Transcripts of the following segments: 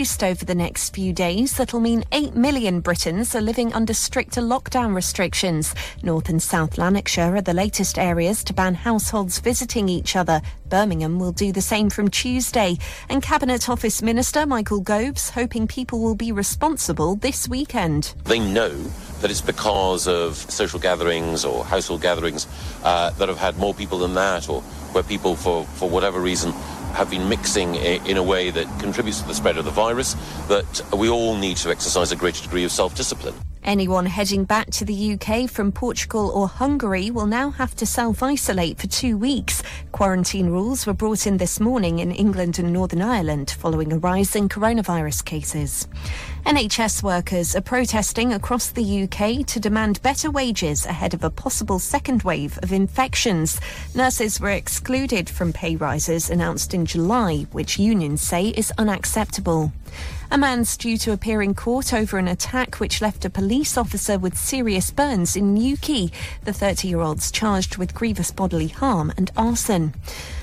over the next few days that'll mean 8 million Britons are living under stricter lockdown restrictions. North and South Lanarkshire are the latest areas to ban households visiting each other. Birmingham will do the same from Tuesday. And Cabinet Office Minister Michael Gove's hoping people will be responsible this weekend. They know that it's because of social gatherings or household gatherings uh, that have had more people than that or where people, for, for whatever reason, have been mixing in a way that contributes to the spread of the virus, that we all need to exercise a greater degree of self discipline. Anyone heading back to the UK from Portugal or Hungary will now have to self isolate for two weeks. Quarantine rules were brought in this morning in England and Northern Ireland following a rise in coronavirus cases. NHS workers are protesting across the UK to demand better wages ahead of a possible second wave of infections. Nurses were excluded from pay rises announced in July, which unions say is unacceptable. A man's due to appear in court over an attack which left a police officer with serious burns in Newquay. The 30 year old's charged with grievous bodily harm and arson.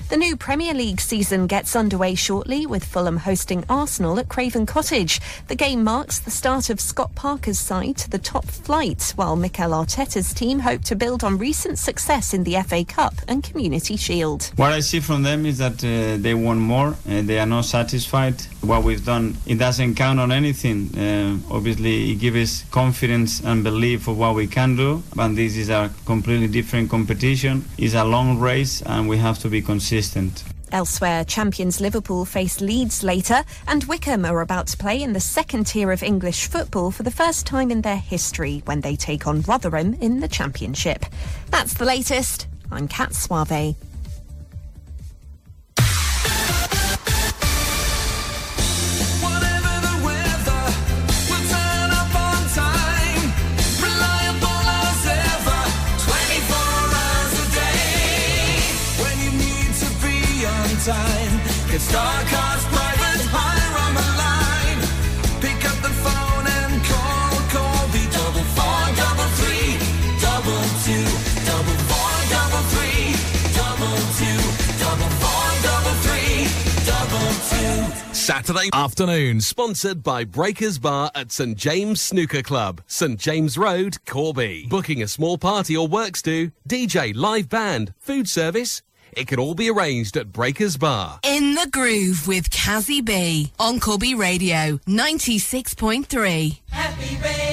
The new Premier League season gets underway shortly with Fulham hosting Arsenal at Craven Cottage. The game marks the start of Scott Parker's side to the top flight, while Mikel Arteta's team hope to build on recent success in the FA Cup and Community Shield. What I see from them is that uh, they want more, and they are not satisfied. What we've done, it doesn't count on anything. Uh, obviously, it gives us confidence and belief of what we can do, but this is a completely different competition. It's a long race, and we have to be consistent Elsewhere, champions Liverpool face Leeds later, and Wycombe are about to play in the second tier of English football for the first time in their history when they take on Rotherham in the Championship. That's the latest. I'm Kat Suave. StarCar's private hire on the line. Pick up the phone and call, double four, double three, double two, double four, double three, double two, double four, double three, double two. Saturday afternoon, sponsored by Breakers Bar at St James Snooker Club, St James Road, Corby. Booking a small party or works do, DJ, live band, food service, it can all be arranged at Breakers Bar. In the Groove with Kazzy B on Corby Radio 96.3. Happy Radio.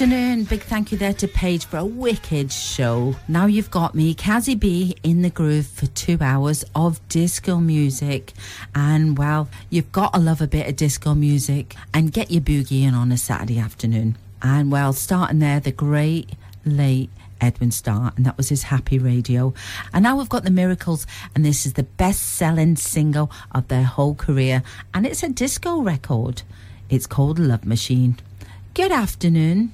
Afternoon. Big thank you there to Paige for a wicked show. Now you've got me, Kazzy B, in the groove for two hours of disco music. And well, you've got to love a bit of disco music and get your boogie in on a Saturday afternoon. And well, starting there, the great late Edwin Starr, and that was his Happy Radio. And now we've got the Miracles, and this is the best selling single of their whole career, and it's a disco record. It's called Love Machine. Good afternoon.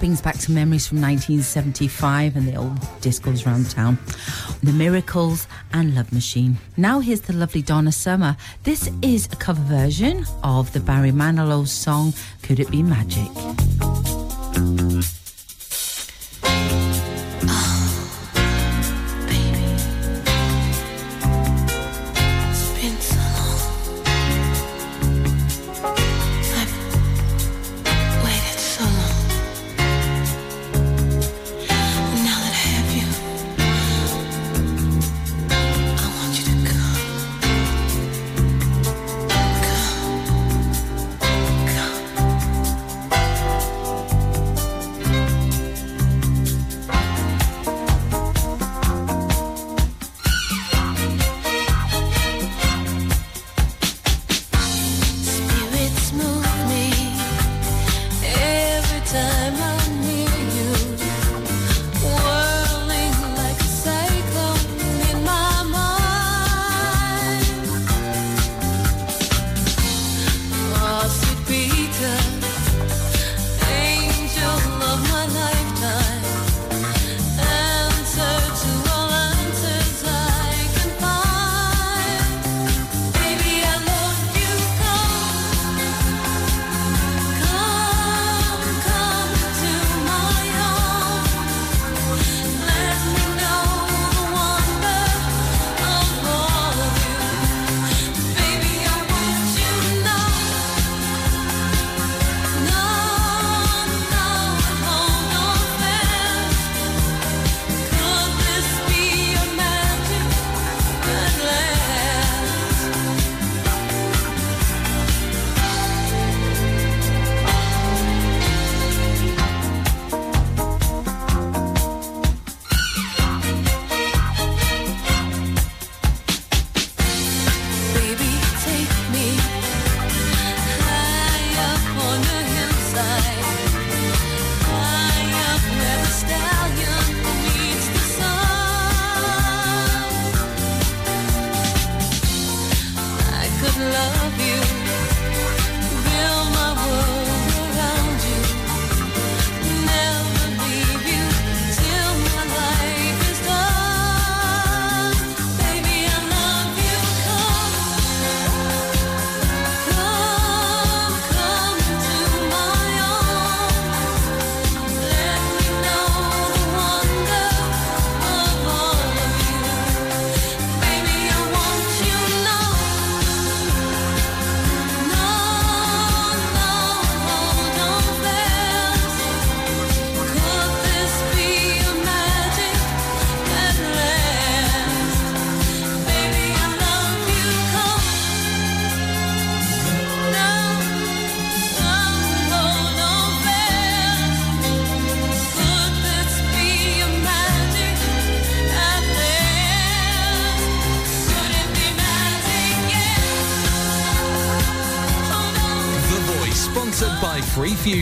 Brings back some memories from 1975 and the old discos around town. The Miracles and Love Machine. Now here's the lovely Donna Summer. This is a cover version of the Barry Manilow song Could It Be Magic?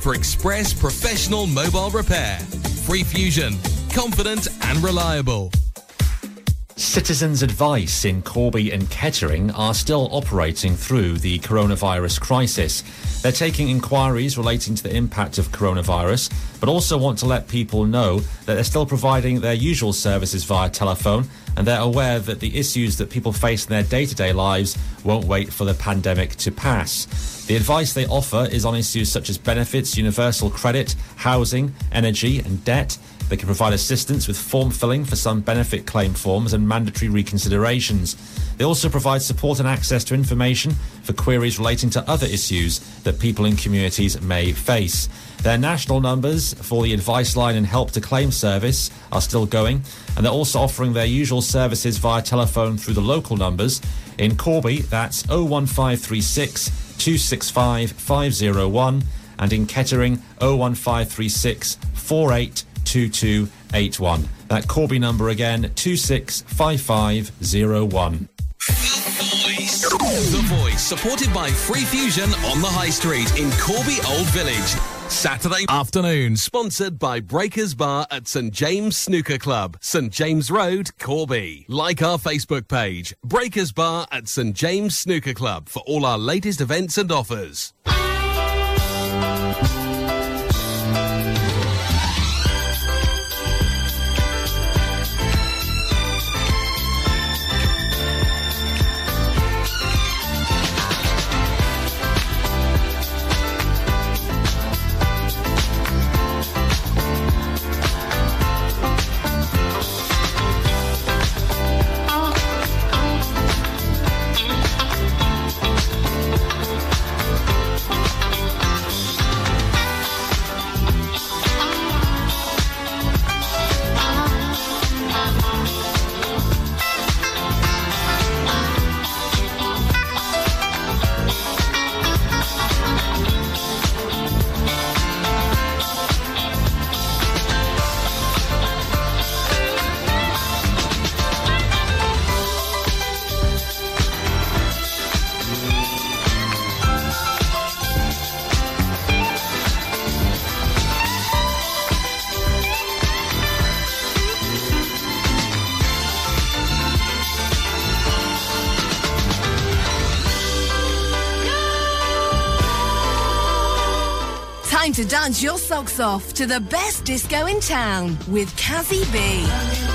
for express professional mobile repair. Free Fusion, confident and reliable. Citizens Advice in Corby and Kettering are still operating through the coronavirus crisis. They're taking inquiries relating to the impact of coronavirus, but also want to let people know that they're still providing their usual services via telephone and they're aware that the issues that people face in their day to day lives won't wait for the pandemic to pass. The advice they offer is on issues such as benefits, universal credit, housing, energy, and debt. They can provide assistance with form filling for some benefit claim forms and mandatory reconsiderations. They also provide support and access to information for queries relating to other issues that people in communities may face. Their national numbers for the advice line and help to claim service are still going, and they're also offering their usual services via telephone through the local numbers. In Corby, that's 01536 265 501, and in Kettering, 01536 48 2281. That Corby number again, 265501. The Voice, supported by Free Fusion on the High Street in Corby Old Village. Saturday afternoon, sponsored by Breakers Bar at St James Snooker Club, St James Road, Corby. Like our Facebook page, Breakers Bar at St James Snooker Club for all our latest events and offers. Dance your socks off to the best disco in town with Kazzy B.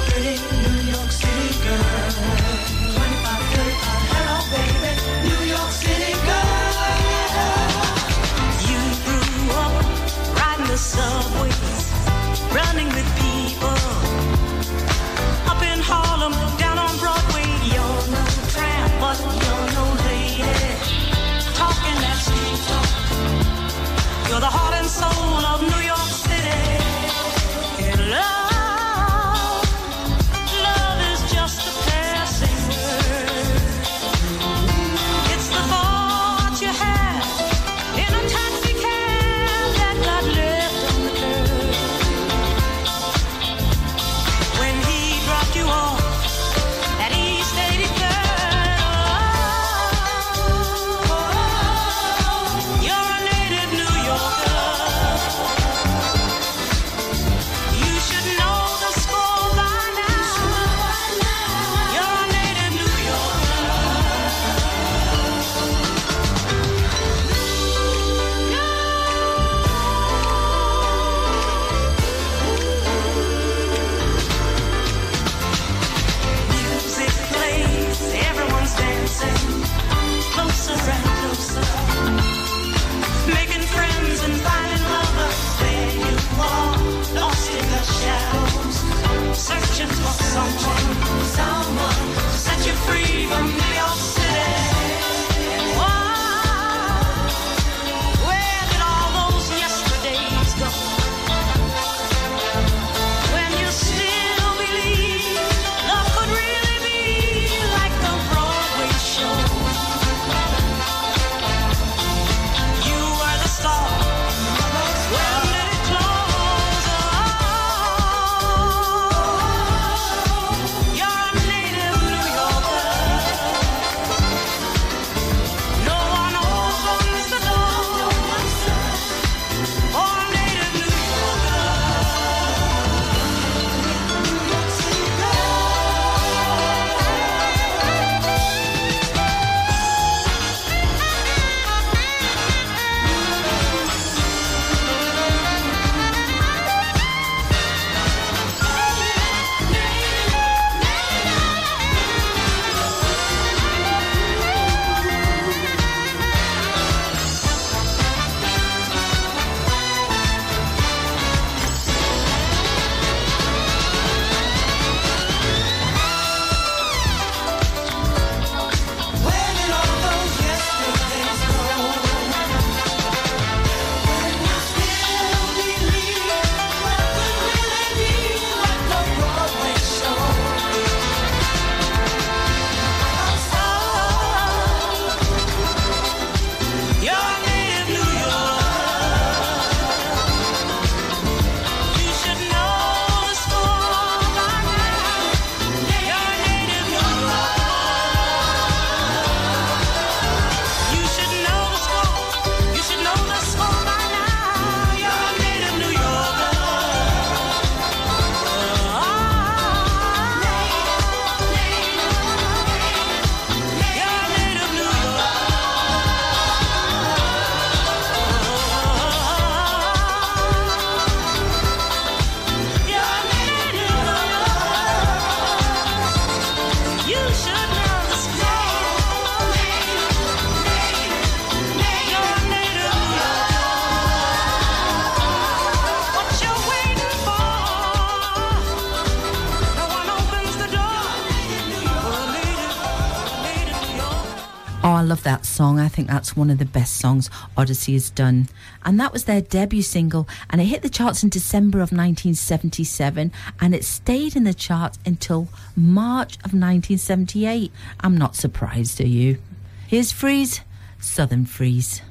think that's one of the best songs Odyssey has done. And that was their debut single, and it hit the charts in December of 1977, and it stayed in the charts until March of 1978. I'm not surprised, are you? Here's Freeez, Southern Freeez.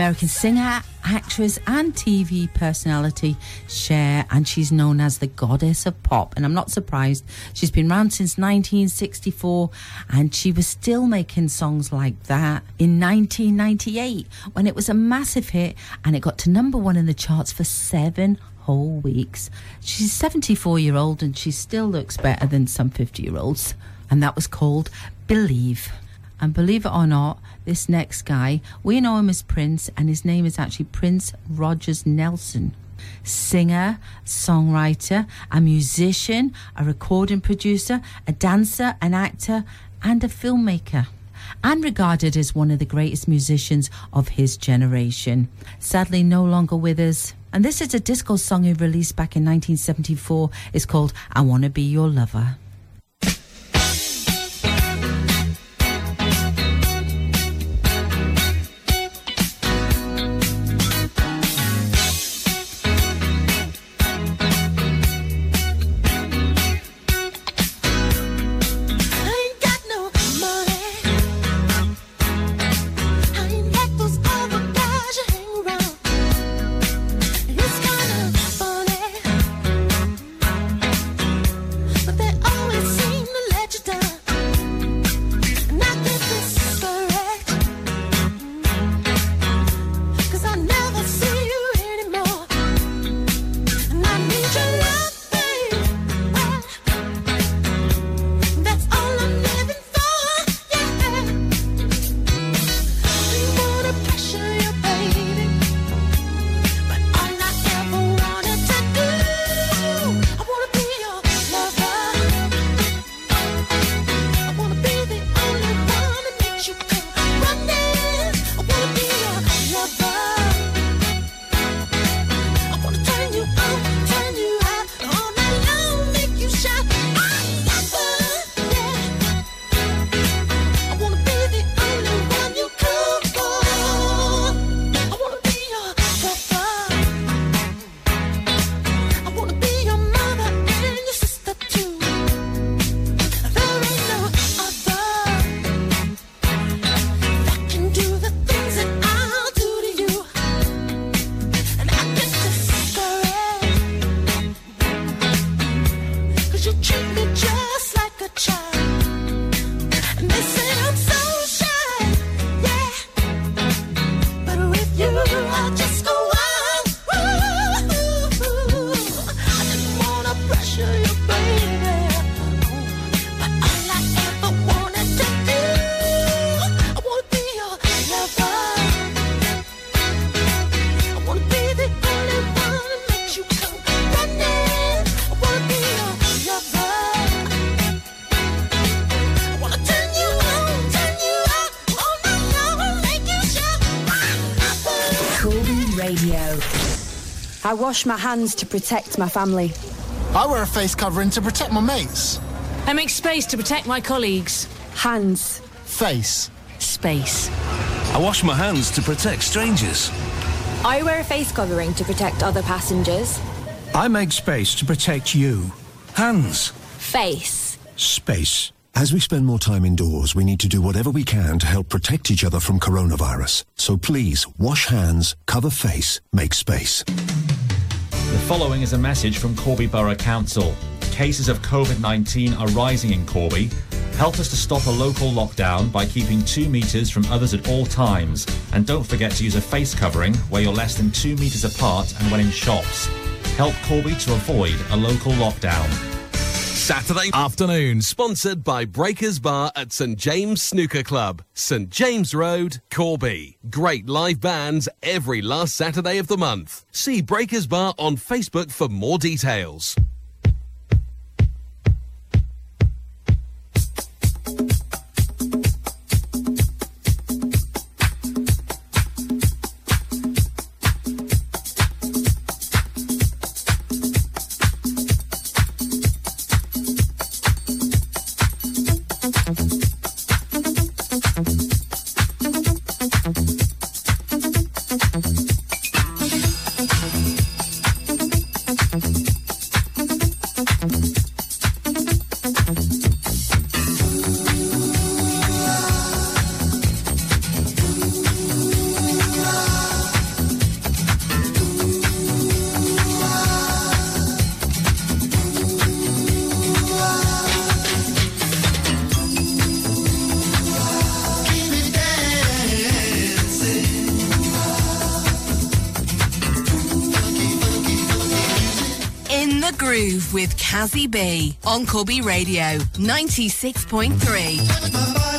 American singer, actress, and TV personality, Cher, and she's known as the goddess of pop. And I'm not surprised. She's been around since 1964, and she was still making songs like that in 1998 when it was a massive hit and it got to number one in the charts for seven whole weeks. She's 74 year old and she still looks better than some 50 year olds. And that was called Believe. And believe it or not, this next guy, we know him as Prince, and his name is actually Prince Rogers Nelson. Singer, songwriter, a musician, a recording producer, a dancer, an actor, and a filmmaker. And regarded as one of the greatest musicians of his generation. Sadly, no longer with us. And this is a disco song he released back in 1974. It's called I Wanna Be Your Lover. Wash my hands to protect my family. I wear a face covering to protect my mates. I make space to protect my colleagues. Hands. Face. Space. I wash my hands to protect strangers. I wear a face covering to protect other passengers. I make space to protect you. Hands. Face. Space. As we spend more time indoors, we need to do whatever we can to help protect each other from coronavirus. So please, wash hands, cover face, make space. The following is a message from Corby Borough Council. Cases of COVID 19 are rising in Corby. Help us to stop a local lockdown by keeping two metres from others at all times. And don't forget to use a face covering where you're less than two metres apart and when in shops. Help Corby to avoid a local lockdown. Saturday afternoon, sponsored by Breakers Bar at St James Snooker Club, St James Road, Corby. Great live bands every last Saturday of the month. See Breakers Bar on Facebook for more details. With B on Corby Radio 96.3.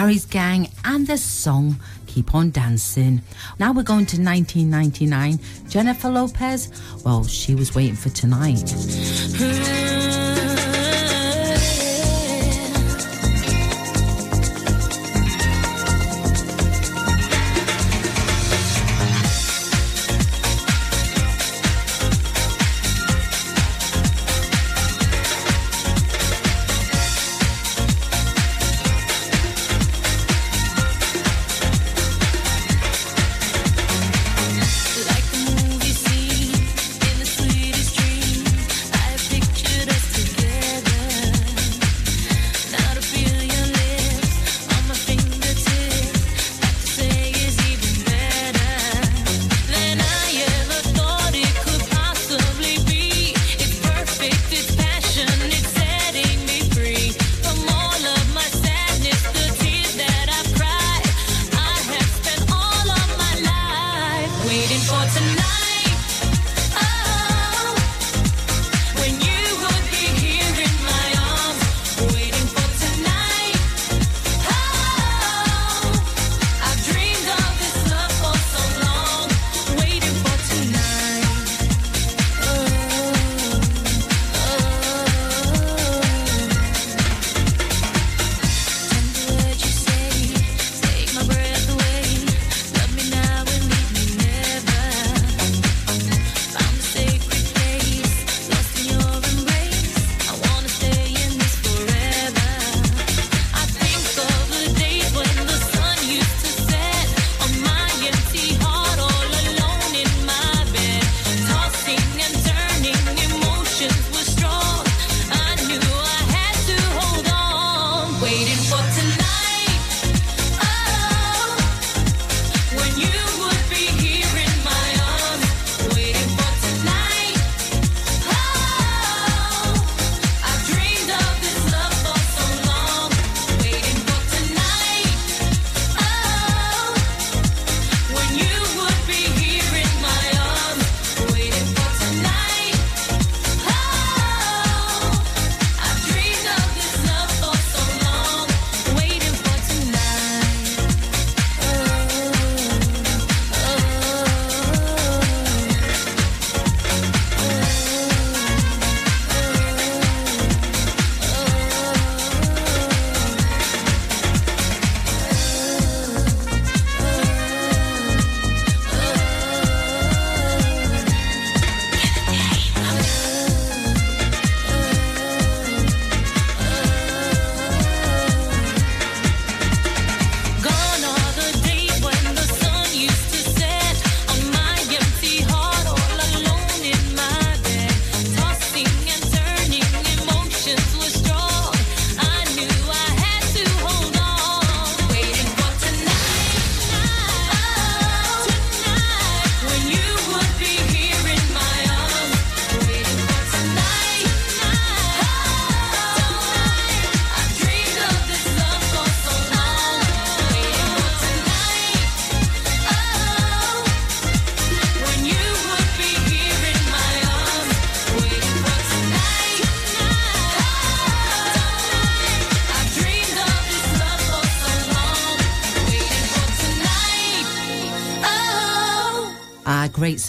Gary's Gang and the song Keep On Dancing. Now we're going to 1999. Jennifer Lopez, well, she was waiting for tonight.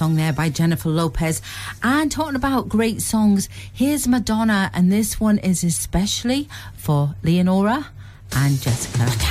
song there by Jennifer Lopez. And talking about great songs, here's Madonna, and this one is especially for Leonora and Jessica.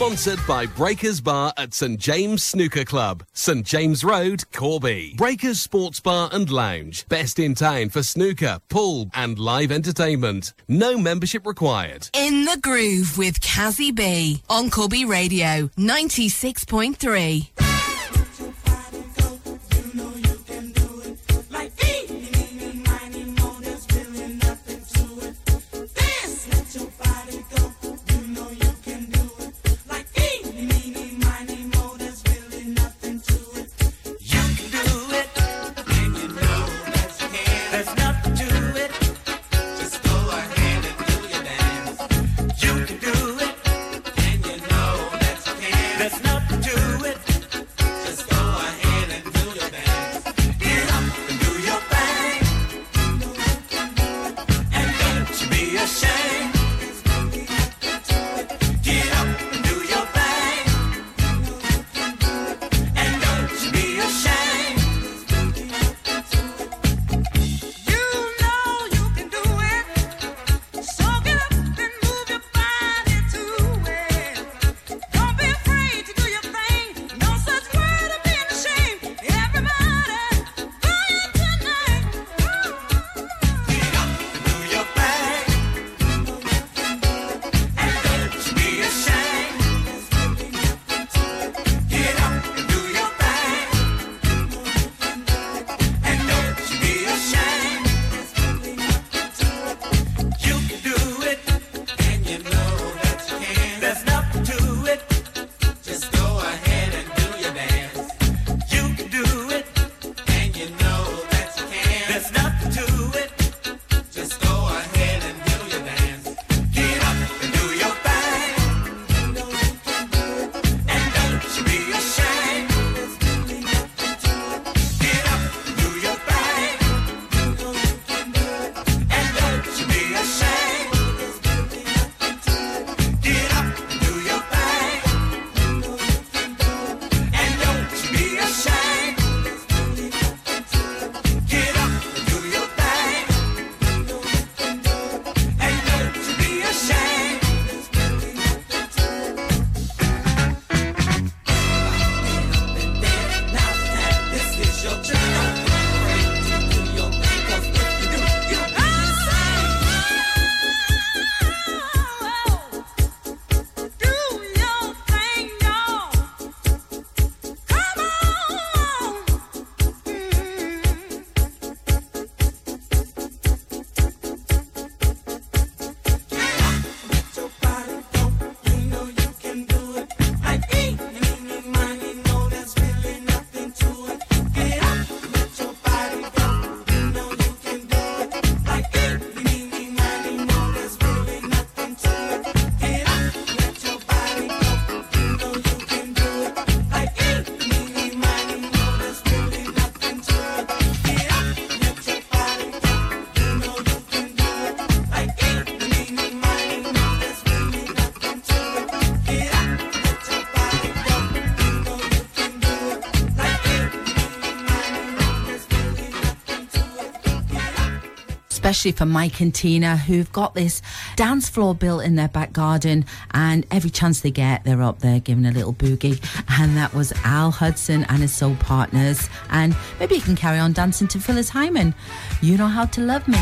Sponsored by Breakers Bar at St James Snooker Club, St James Road, Corby. Breakers Sports Bar and Lounge, best in town for snooker, pool, and live entertainment. No membership required. In the groove with Cassie B on Corby Radio 96.3. especially for Mike and Tina, who've got this dance floor built in their back garden. And every chance they get, they're up there giving a little boogie. And that was Al Hudson and his soul partners. And maybe you can carry on dancing to Phyllis Hyman. You know how to love me.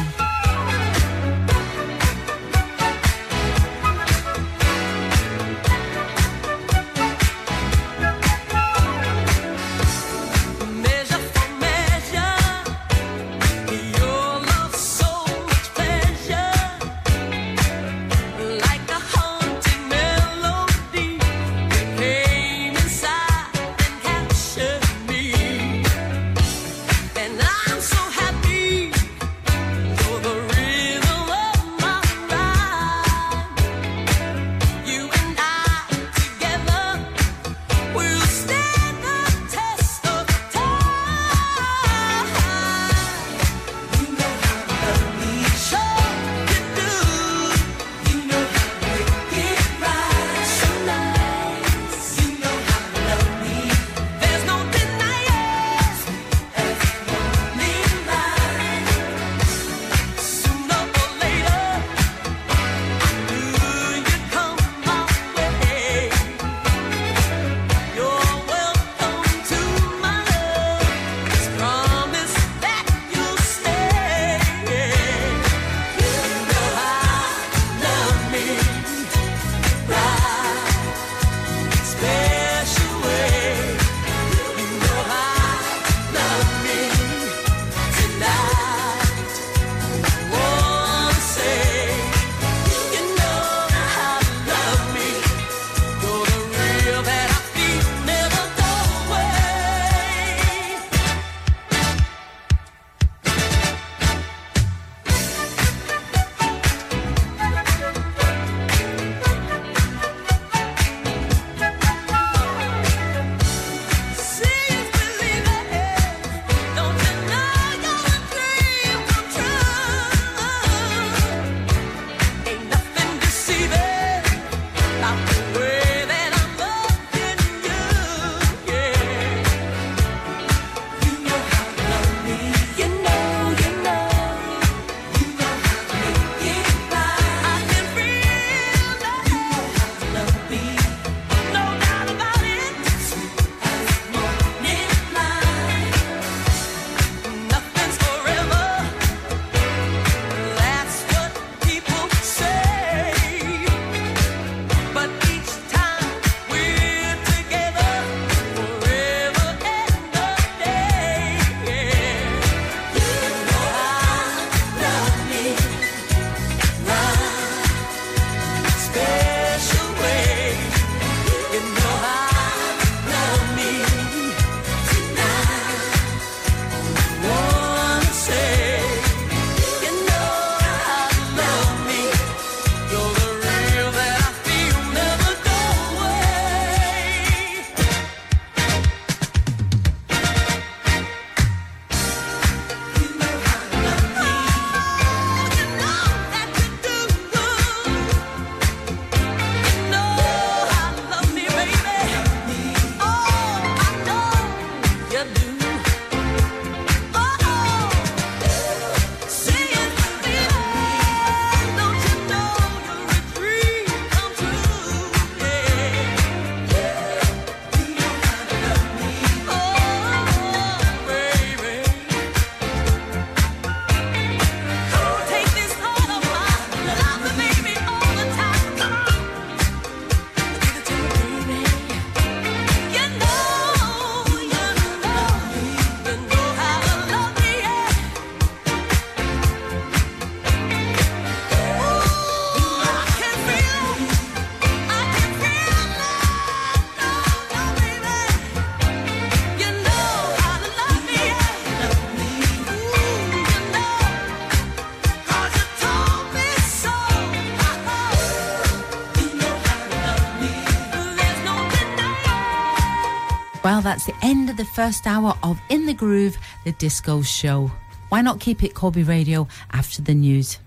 that's the end of the first hour of In the Groove, the disco show. Why not keep it Corby Radio after the news?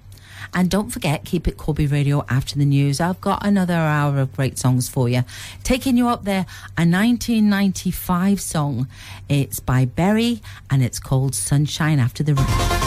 And don't forget, keep it Corby Radio after the news. I've got another hour of great songs for you. Taking you up there, a 1995 song. It's by Berri and it's called Sunshine After the Rain.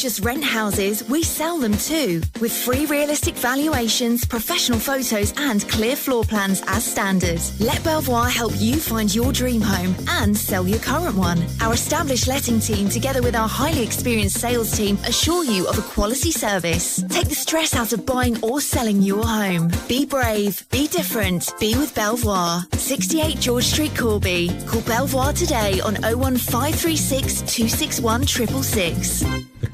Just rent houses, we sell them too. With free realistic valuations, professional photos, and clear floor plans as standard. Let Belvoir help you find your dream home and sell your current one. Our established letting team, together with our highly experienced sales team, assure you of a quality service. Take the stress out of buying or selling your home. Be brave, be different, be with Belvoir. 68 George Street, Corby. Call Belvoir today on 01536 261 666.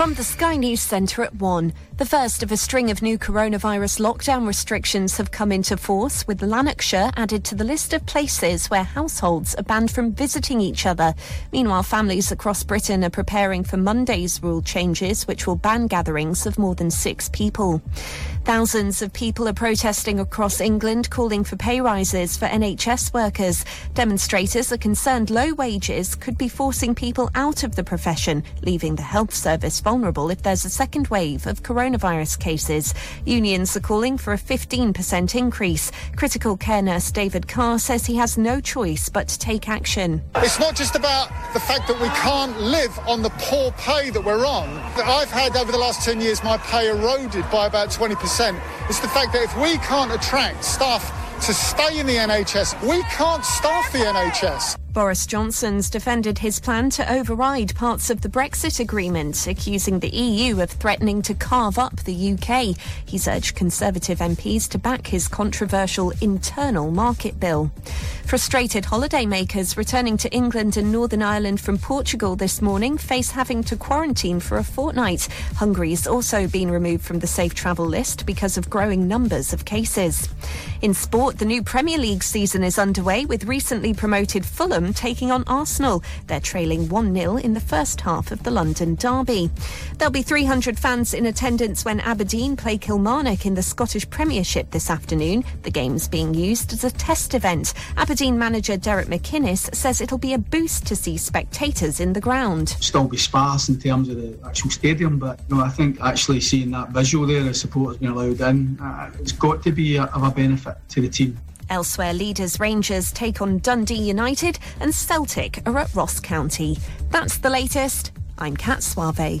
From the Sky News Centre at 1, the first of a string of new coronavirus lockdown restrictions have come into force, with Lanarkshire added to the list of places where households are banned from visiting each other. Meanwhile, families across Britain are preparing for Monday's rule changes, which will ban gatherings of more than six people. Thousands of people are protesting across England, calling for pay rises for NHS workers. Demonstrators are concerned low wages could be forcing people out of the profession, leaving the health service vulnerable if there's a second wave of coronavirus cases. Unions are calling for a 15% increase. Critical care nurse David Carr says he has no choice but to take action. It's not just about the fact that we can't live on the poor pay that we're on. I've had over the last 10 years my pay eroded by about 20%. It's the fact that if we can't attract staff to stay in the NHS, we can't staff the NHS. Boris Johnson's defended his plan to override parts of the Brexit agreement, accusing the EU of threatening to carve up the UK. He's urged Conservative MPs to back his controversial internal market bill. Frustrated holidaymakers returning to England and Northern Ireland from Portugal this morning face having to quarantine for a fortnight. Hungary's also been removed from the safe travel list because of growing numbers of cases. In sport, the new Premier League season is underway with recently promoted Fulham taking on Arsenal. They're trailing 1 0 in the first half of the London Derby. There'll be 300 fans in attendance when Aberdeen play Kilmarnock in the Scottish Premiership this afternoon. The game's being used as a test event. Aberdeen manager Derek McInnes says it'll be a boost to see spectators in the ground. still be sparse in terms of the actual stadium, but you know, I think actually seeing that visual there as supporters being allowed in, uh, it's got to be a, of a benefit to the team. Elsewhere, leaders Rangers take on Dundee United and Celtic are at Ross County. That's the latest. I'm Kat Suave.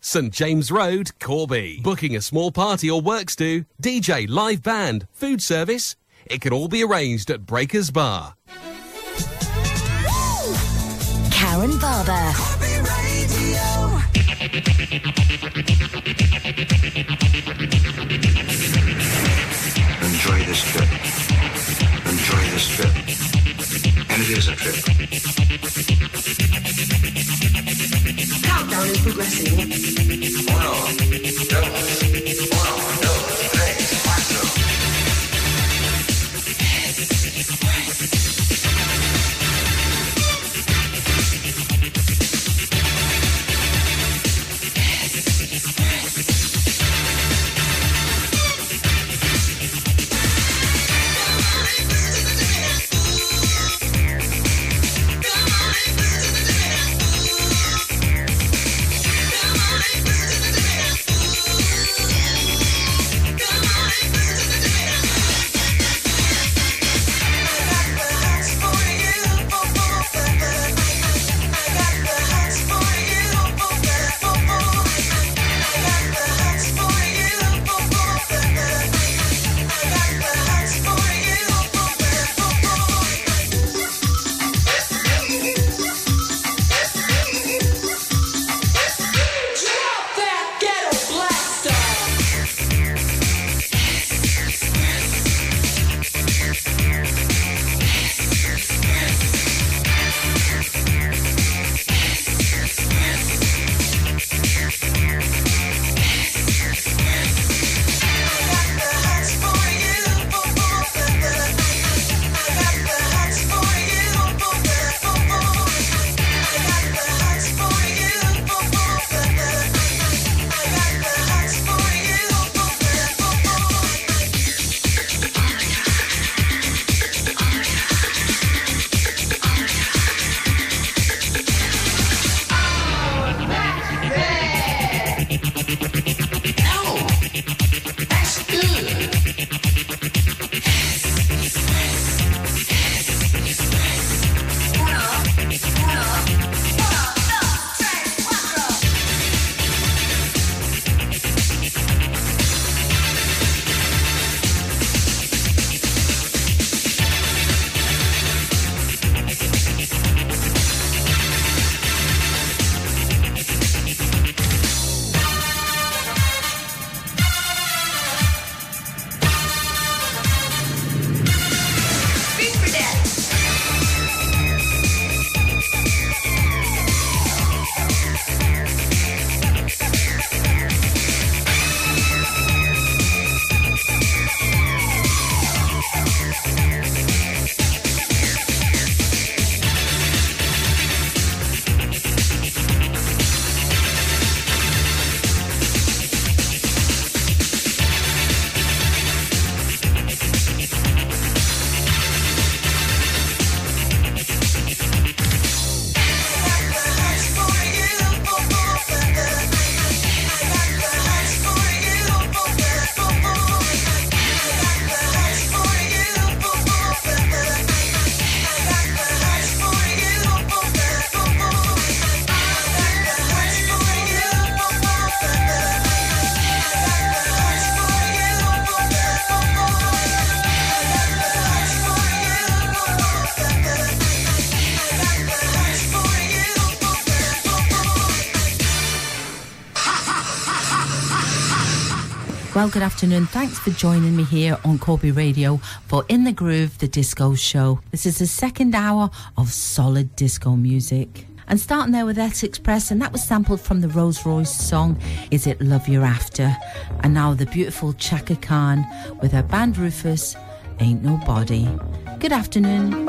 St James Road, Corby. Booking a small party or works do, DJ, live band, food service. It can all be arranged at Breakers Bar. Karen Barber. Enjoy this trip. Enjoy this trip. And it is a trip. Countdown is progressing. Uno, dos, uno, dos, tres, cuatro. No, Well, good afternoon. Thanks for joining me here on Corby Radio for In the Groove, the disco show. This is the second hour of solid disco music. And starting there with S-Express, and that was sampled from the Rose Royce song, Is It Love You're After? And now the beautiful Chaka Khan with her band Rufus, Ain't Nobody. Good afternoon.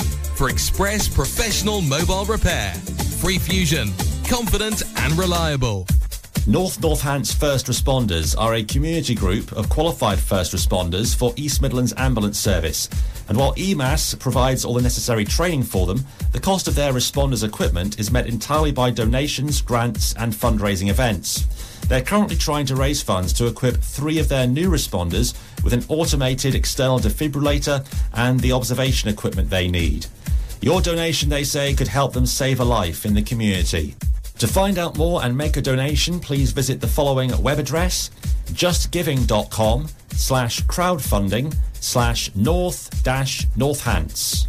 for express professional mobile repair. Free Fusion, confident and reliable. North Northants First Responders are a community group of qualified first responders for East Midlands Ambulance Service. And while EMAS provides all the necessary training for them, the cost of their responders' equipment is met entirely by donations, grants, and fundraising events. They're currently trying to raise funds to equip three of their new responders with an automated external defibrillator and the observation equipment they need. Your donation, they say, could help them save a life in the community. To find out more and make a donation, please visit the following web address justgiving.com slash crowdfunding slash north dash northants.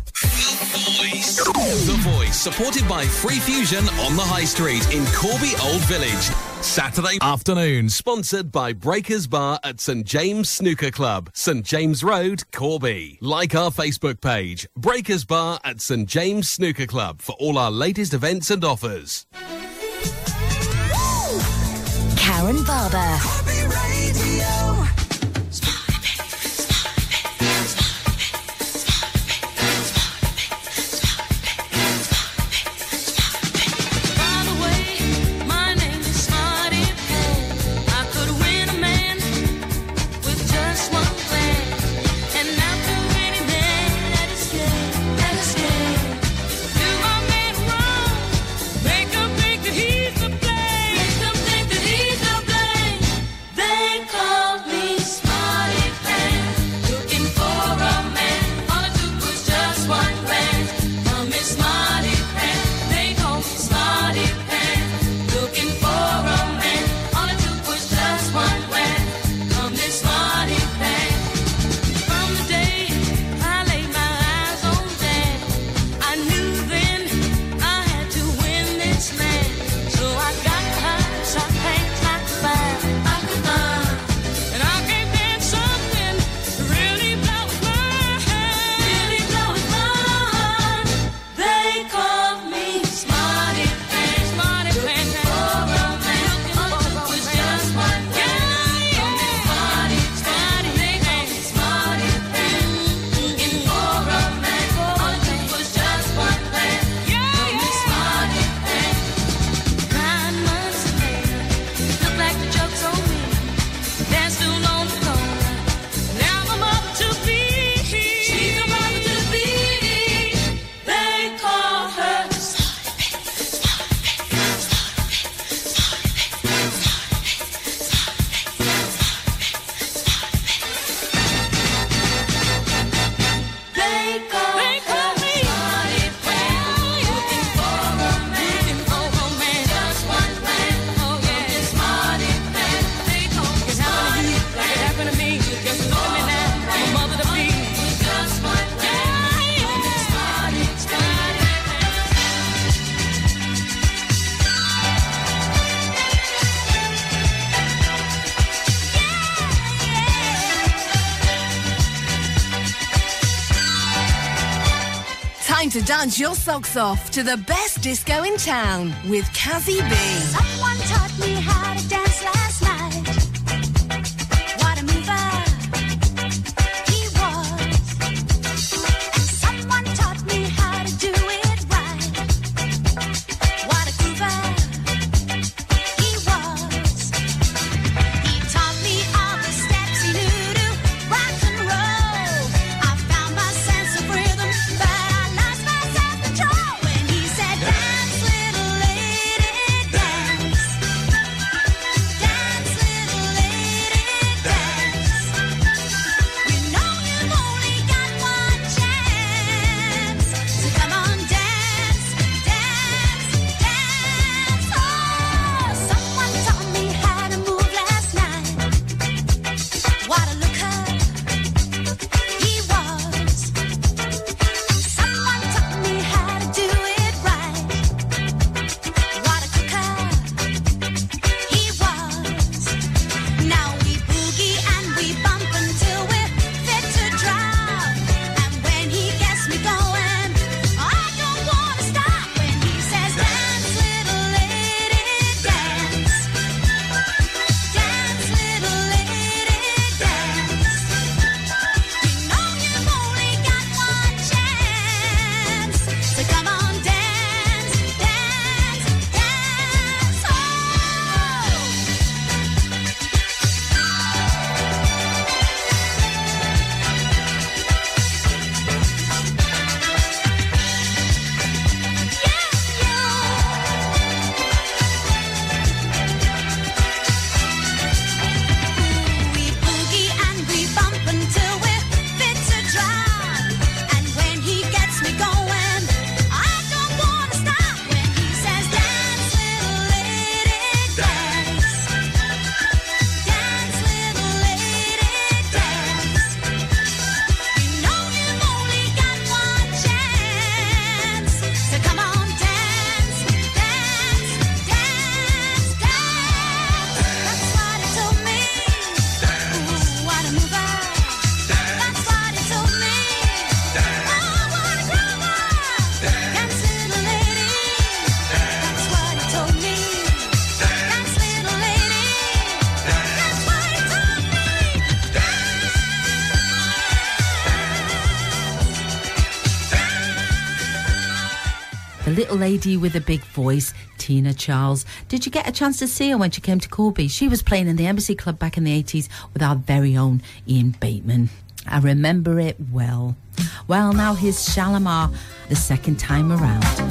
The Voice, supported by Free Fusion on the High Street in Corby Old Village. Saturday afternoon, sponsored by Breakers Bar at St James Snooker Club, St James Road, Corby. Like our Facebook page, Breakers Bar at St James Snooker Club for all our latest events and offers. Karen Barber. bounce your socks off to the best disco in town with Kazi B. lady with a big voice, Tina Charles. Did you get a chance to see her when she came to Corby? She was playing in the Embassy Club back in the 80s with our very own Ian Bateman. I remember it well. Well, now here's Shalimar the second time around.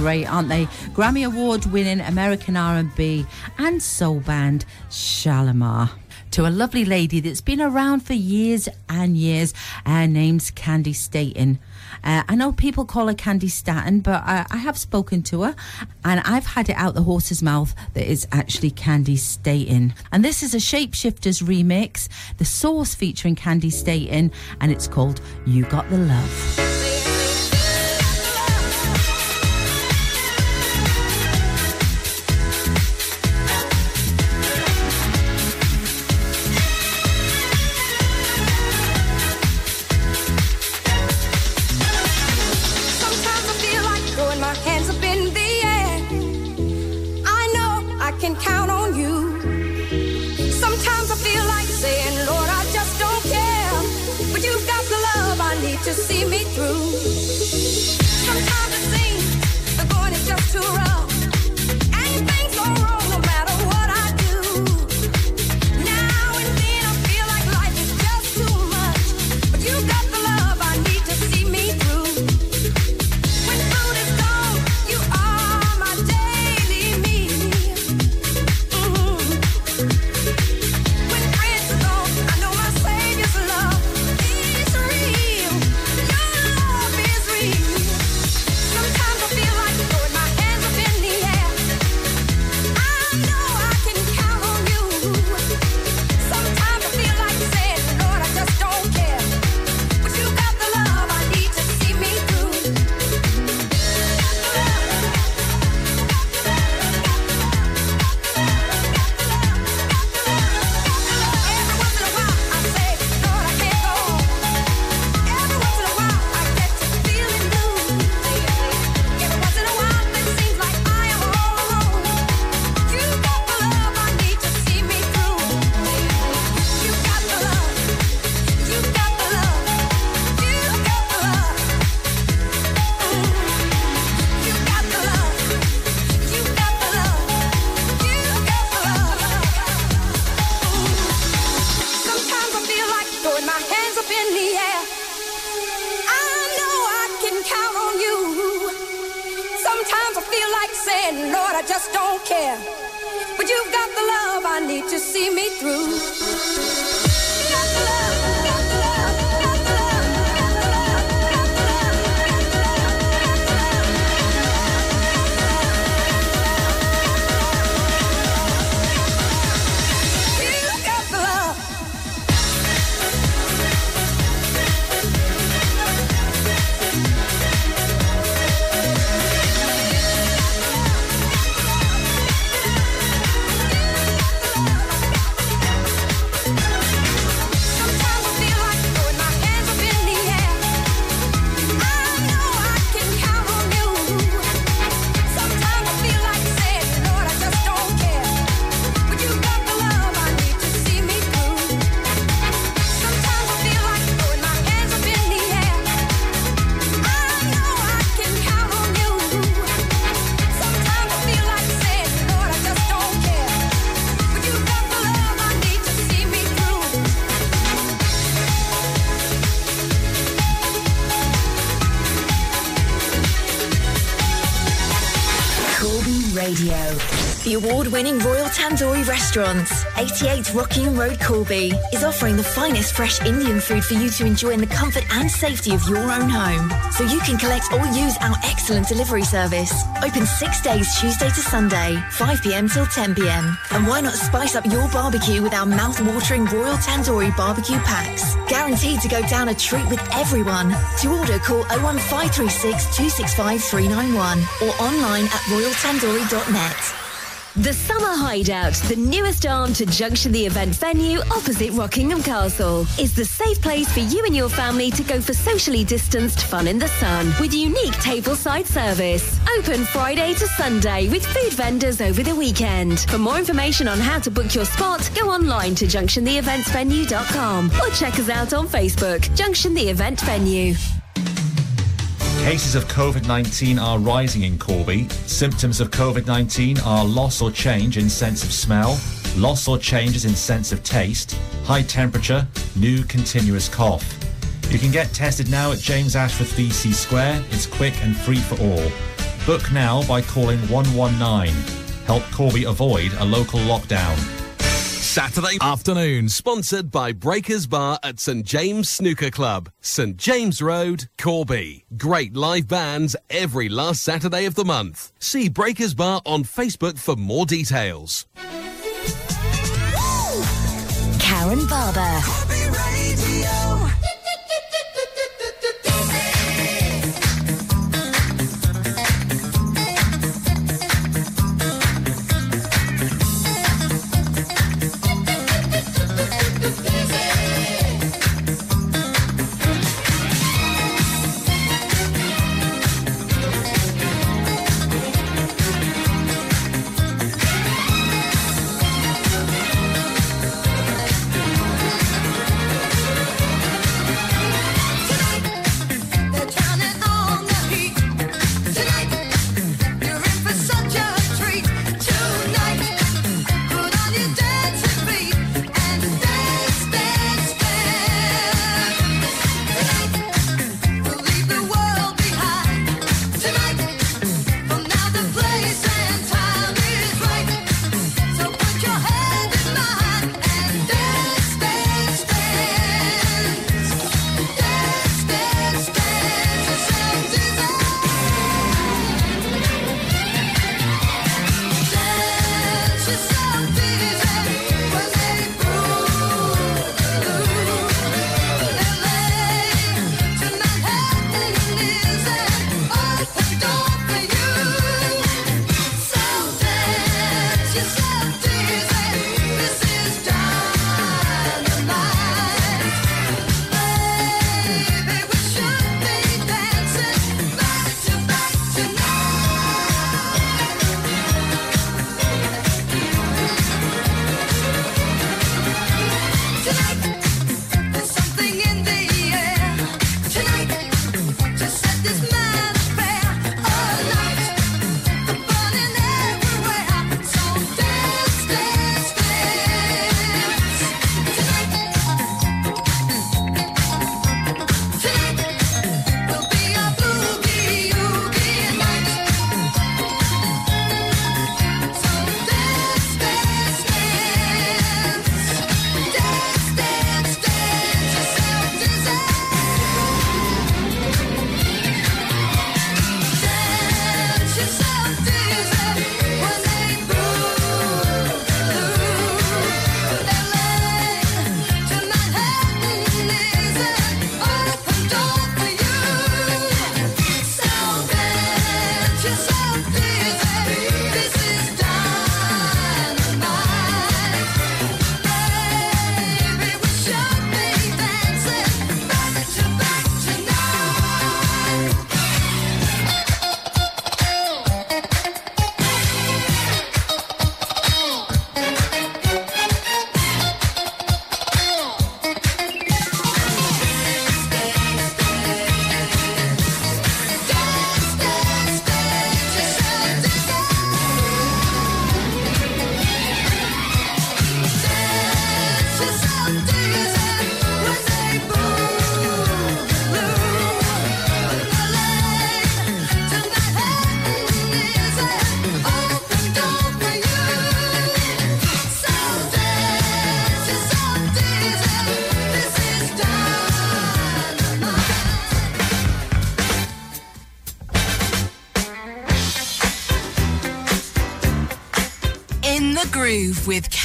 Great, aren't they? Grammy Award winning American R&B and soul band Shalimar. To a lovely lady that's been around for years and years. Her name's Candi Staton. Uh, I know people call her Candi Staton, but I, I have spoken to her and I've had it out the horse's mouth that it's actually Candi Staton. And this is a Shapeshifters remix, the source featuring Candi Staton, and it's called You Got the Love. Restaurants, 88 Rockingham Road, Corby, is offering the finest fresh Indian food for you to enjoy in the comfort and safety of your own home. So you can collect or use our excellent delivery service. Open six days, Tuesday to Sunday, 5 p.m. till 10 p.m. And why not spice up your barbecue with our mouth-watering Royal Tandoori barbecue packs? Guaranteed to go down a treat with everyone. To order, call 01536 265 391 or online at royaltandoori.net. The Summer Hideout, the newest arm to Junction the event venue opposite Rockingham Castle, is the safe place for you and your family to go for socially distanced fun in the sun with unique tableside service. Open Friday to Sunday with food vendors over the weekend. For more information on how to book your spot, go online to junctiontheeventsvenue.com or check us out on Facebook, Junction the Event Venue. Cases of COVID 19 are rising in Corby. Symptoms of COVID 19 are loss or change in sense of smell, loss or changes in sense of taste, high temperature, new continuous cough. You can get tested now at James Ashworth VC Square. It's quick and free for all. Book now by calling 119. Help Corby avoid a local lockdown. Saturday afternoon, sponsored by Breakers Bar at St James Snooker Club, St James Road, Corby. Great live bands every last Saturday of the month. See Breakers Bar on Facebook for more details. Karen Barber.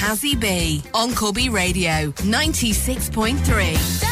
Groove B on Corby Radio 96.3.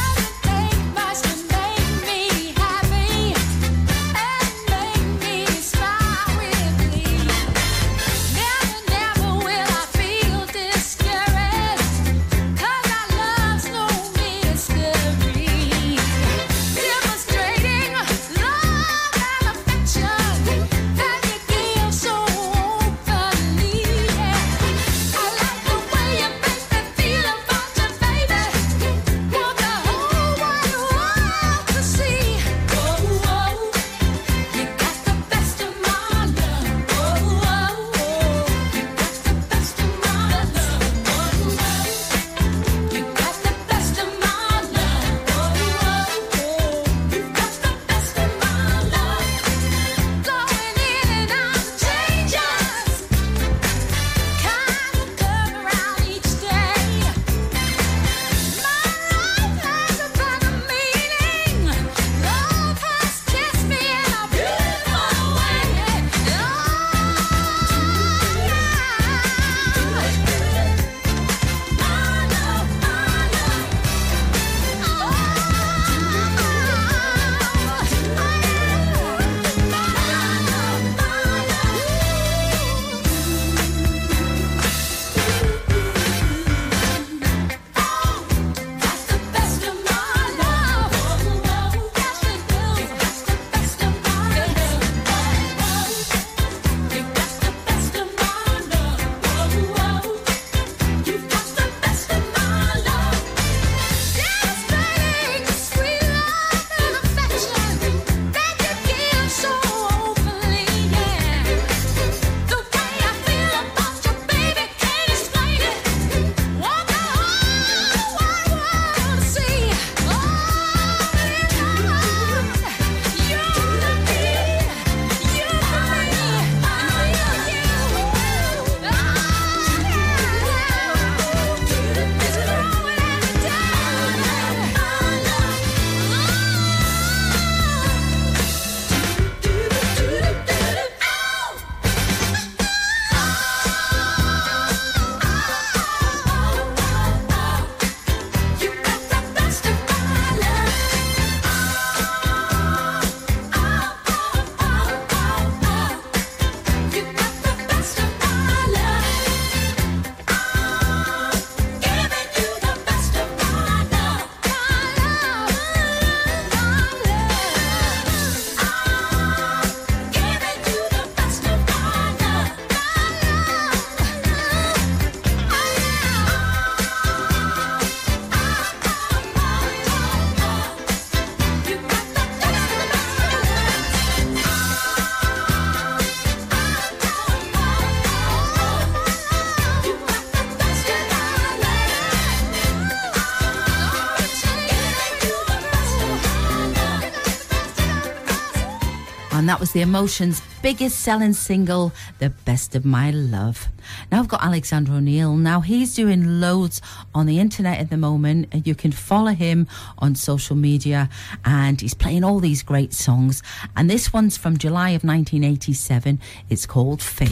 was The Emotions' biggest selling single, The Best of My Love. Now I've got Alexander O'Neal. Now he's doing loads on the internet at the moment. and You can follow him on social media and he's playing all these great songs. And this one's from July of 1987. It's called Fake.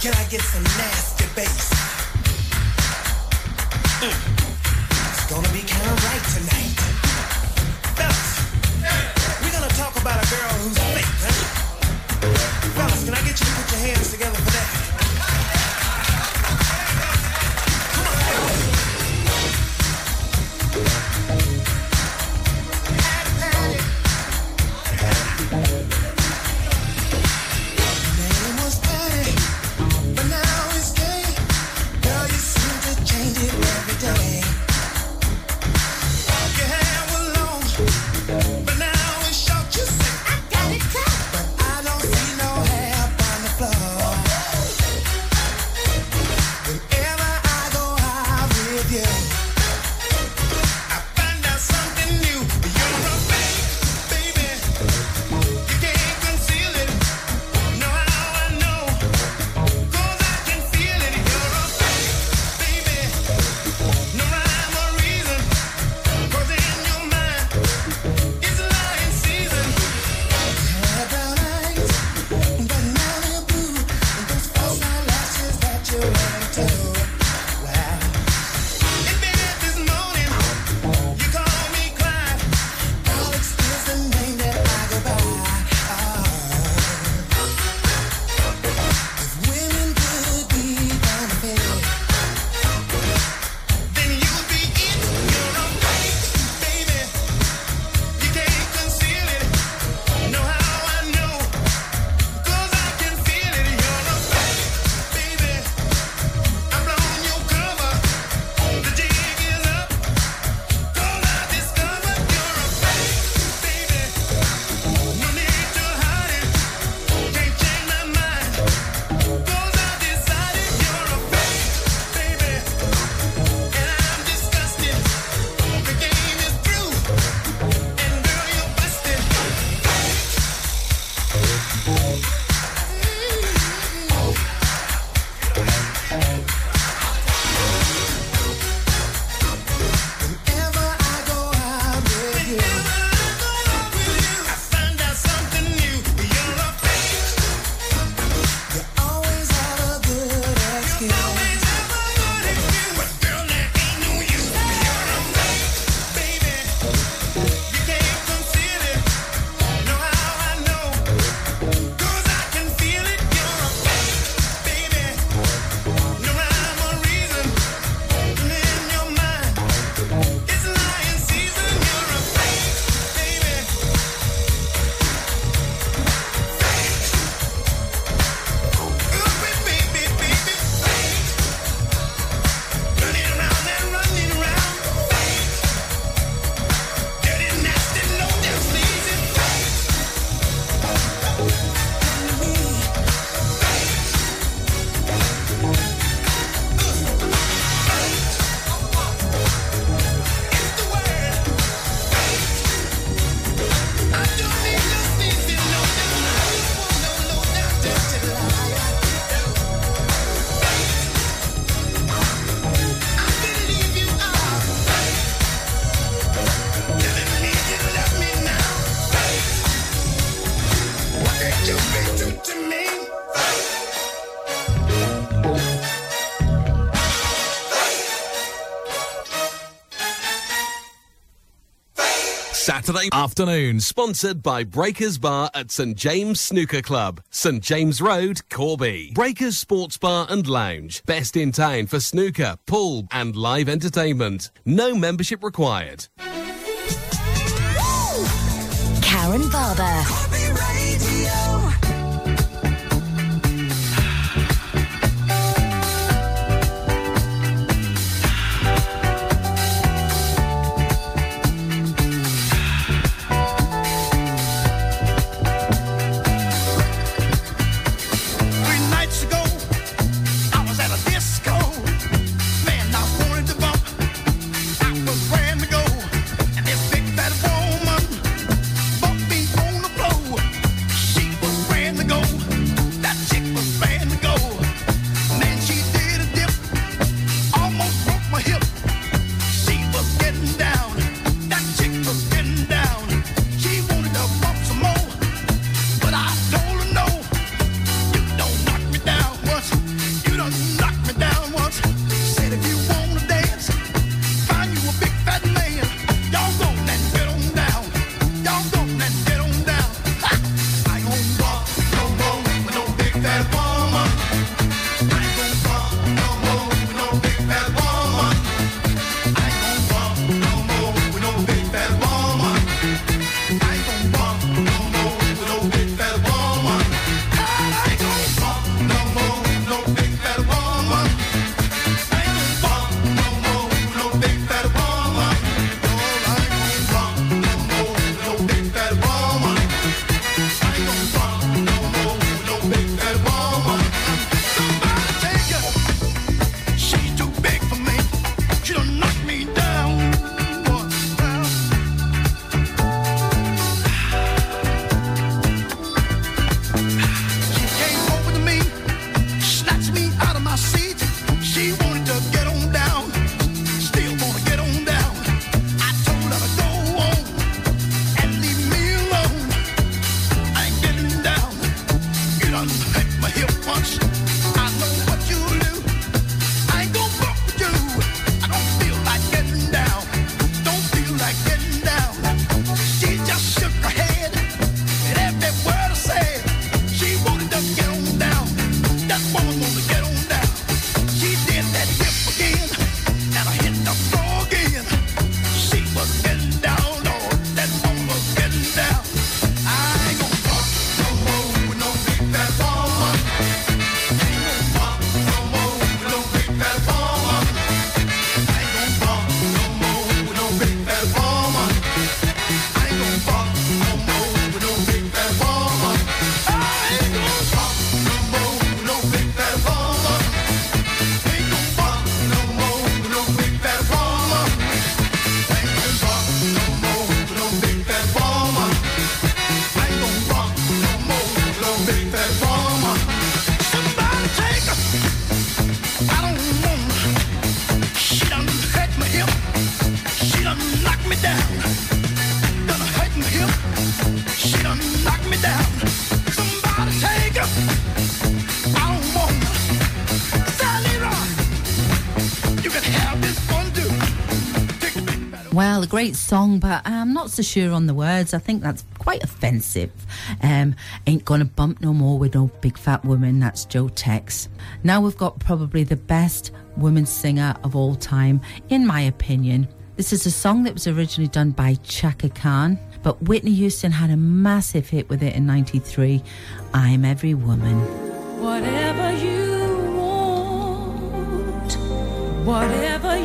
Can I get some nasty bass? Saturday afternoon, sponsored by Breakers Bar at St James Snooker Club, St James Road, Corby. Breakers Sports Bar and Lounge, best in town for snooker, pool, and live entertainment. No membership required. Karen Barber. Great song, but I'm not so sure on the words. I think that's quite offensive. Um, ain't gonna bump no more with no big fat woman. That's Joe Tex. Now we've got probably the best woman singer of all time, in my opinion. This is a song that was originally done by Chaka Khan, but Whitney Houston had a massive hit with it in '93. I'm Every Woman. Whatever you want, whatever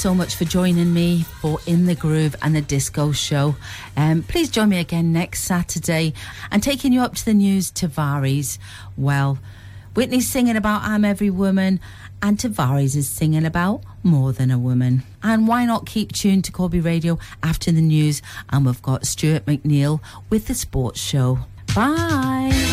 so much for joining me for In the Groove and the Disco Show. Um, please join me again next Saturday and taking you up to the news, Tavares. Well, Whitney's singing about I'm Every Woman, and Tavares is singing about More Than a Woman. And why not keep tuned to Corby Radio after the news? And we've got Stuart McNeil with the sports show. Bye.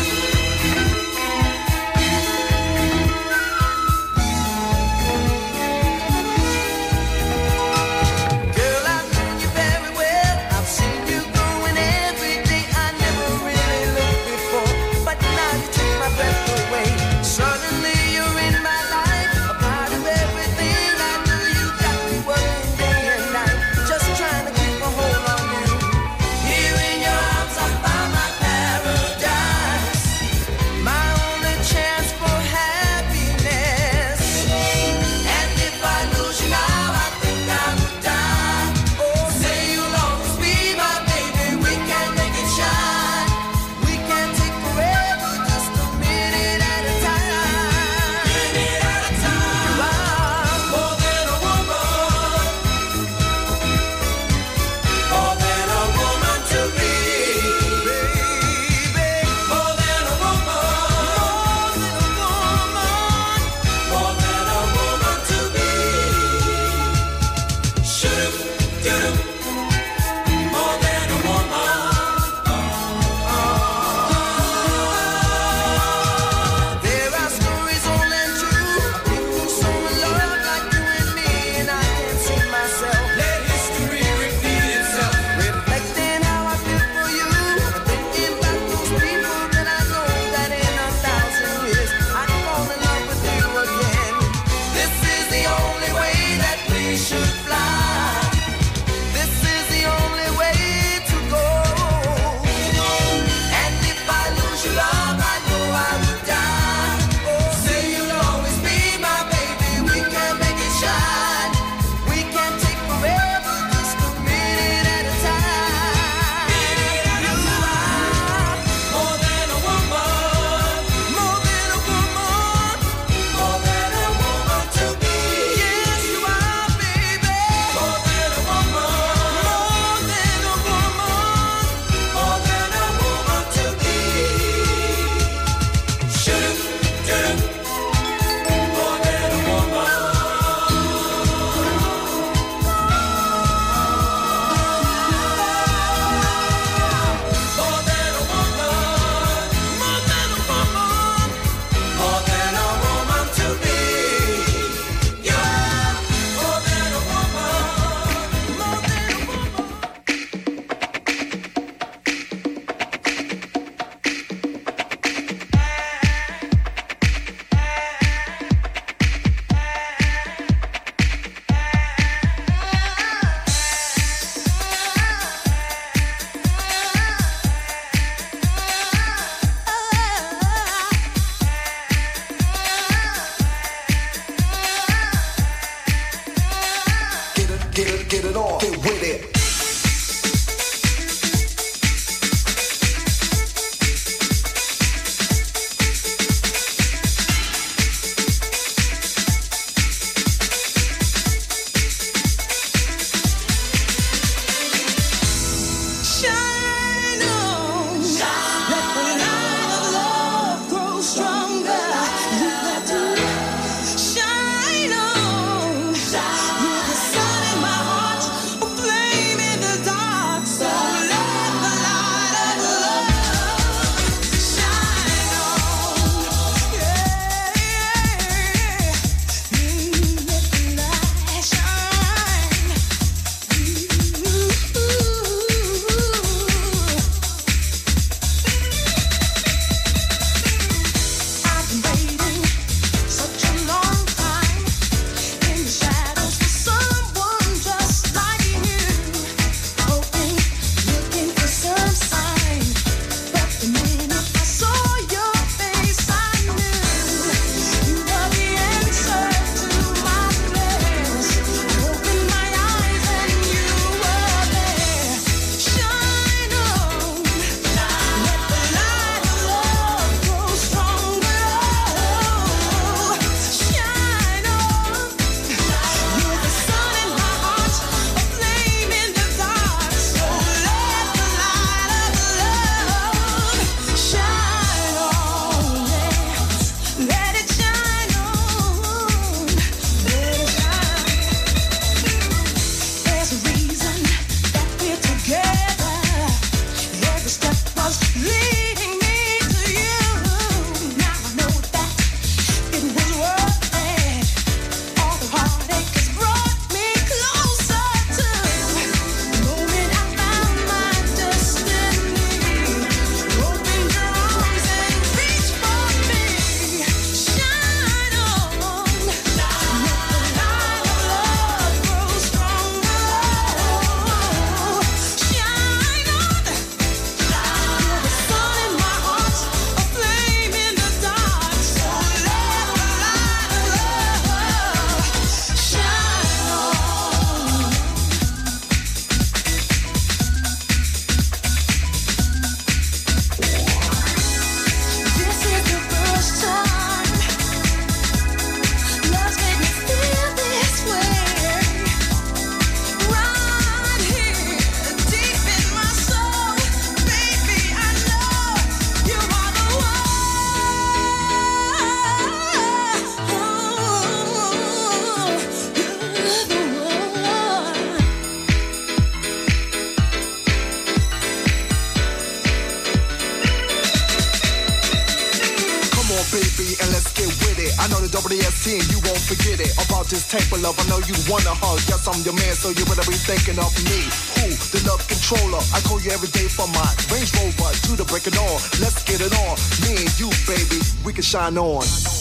Shine on.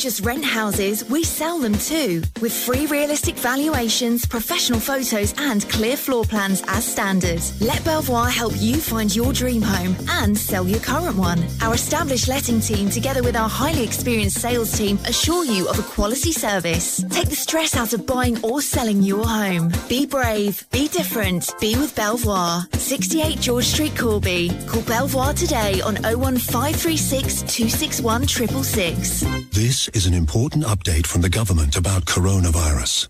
Just rent houses, we sell them too. With free realistic valuations, professional photos, and clear floor plans as standard. Let Belvoir help you find your dream home and sell your current one. Our established letting team, together with our highly experienced sales team, assure you of a quality service. Take the stress out of buying or selling your home. Be brave, be different, be with Belvoir. 68 George Street, Corby. Call Belvoir today on 01536 261 666. This is an important update from the government about coronavirus.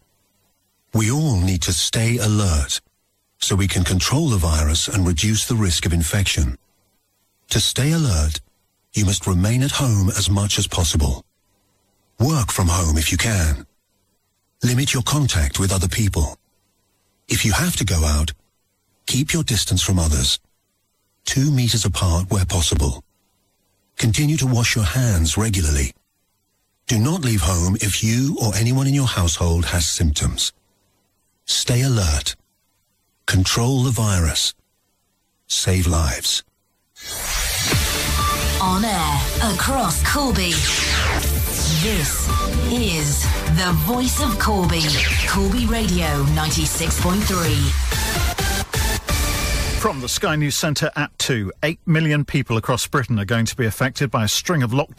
We all need to stay alert so we can control the virus and reduce the risk of infection. To stay alert, you must remain at home as much as possible. Work from home if you can. Limit your contact with other people. If you have to go out, keep your distance from others. Two meters apart where possible. Continue to wash your hands regularly. Do not leave home if you or anyone in your household has symptoms. Stay alert. Control the virus. Save lives. On air across Corby. This is the voice of Corby. Corby Radio 96.3. From the Sky News Centre at 2, 8 million people across Britain are going to be affected by a string of lockdowns.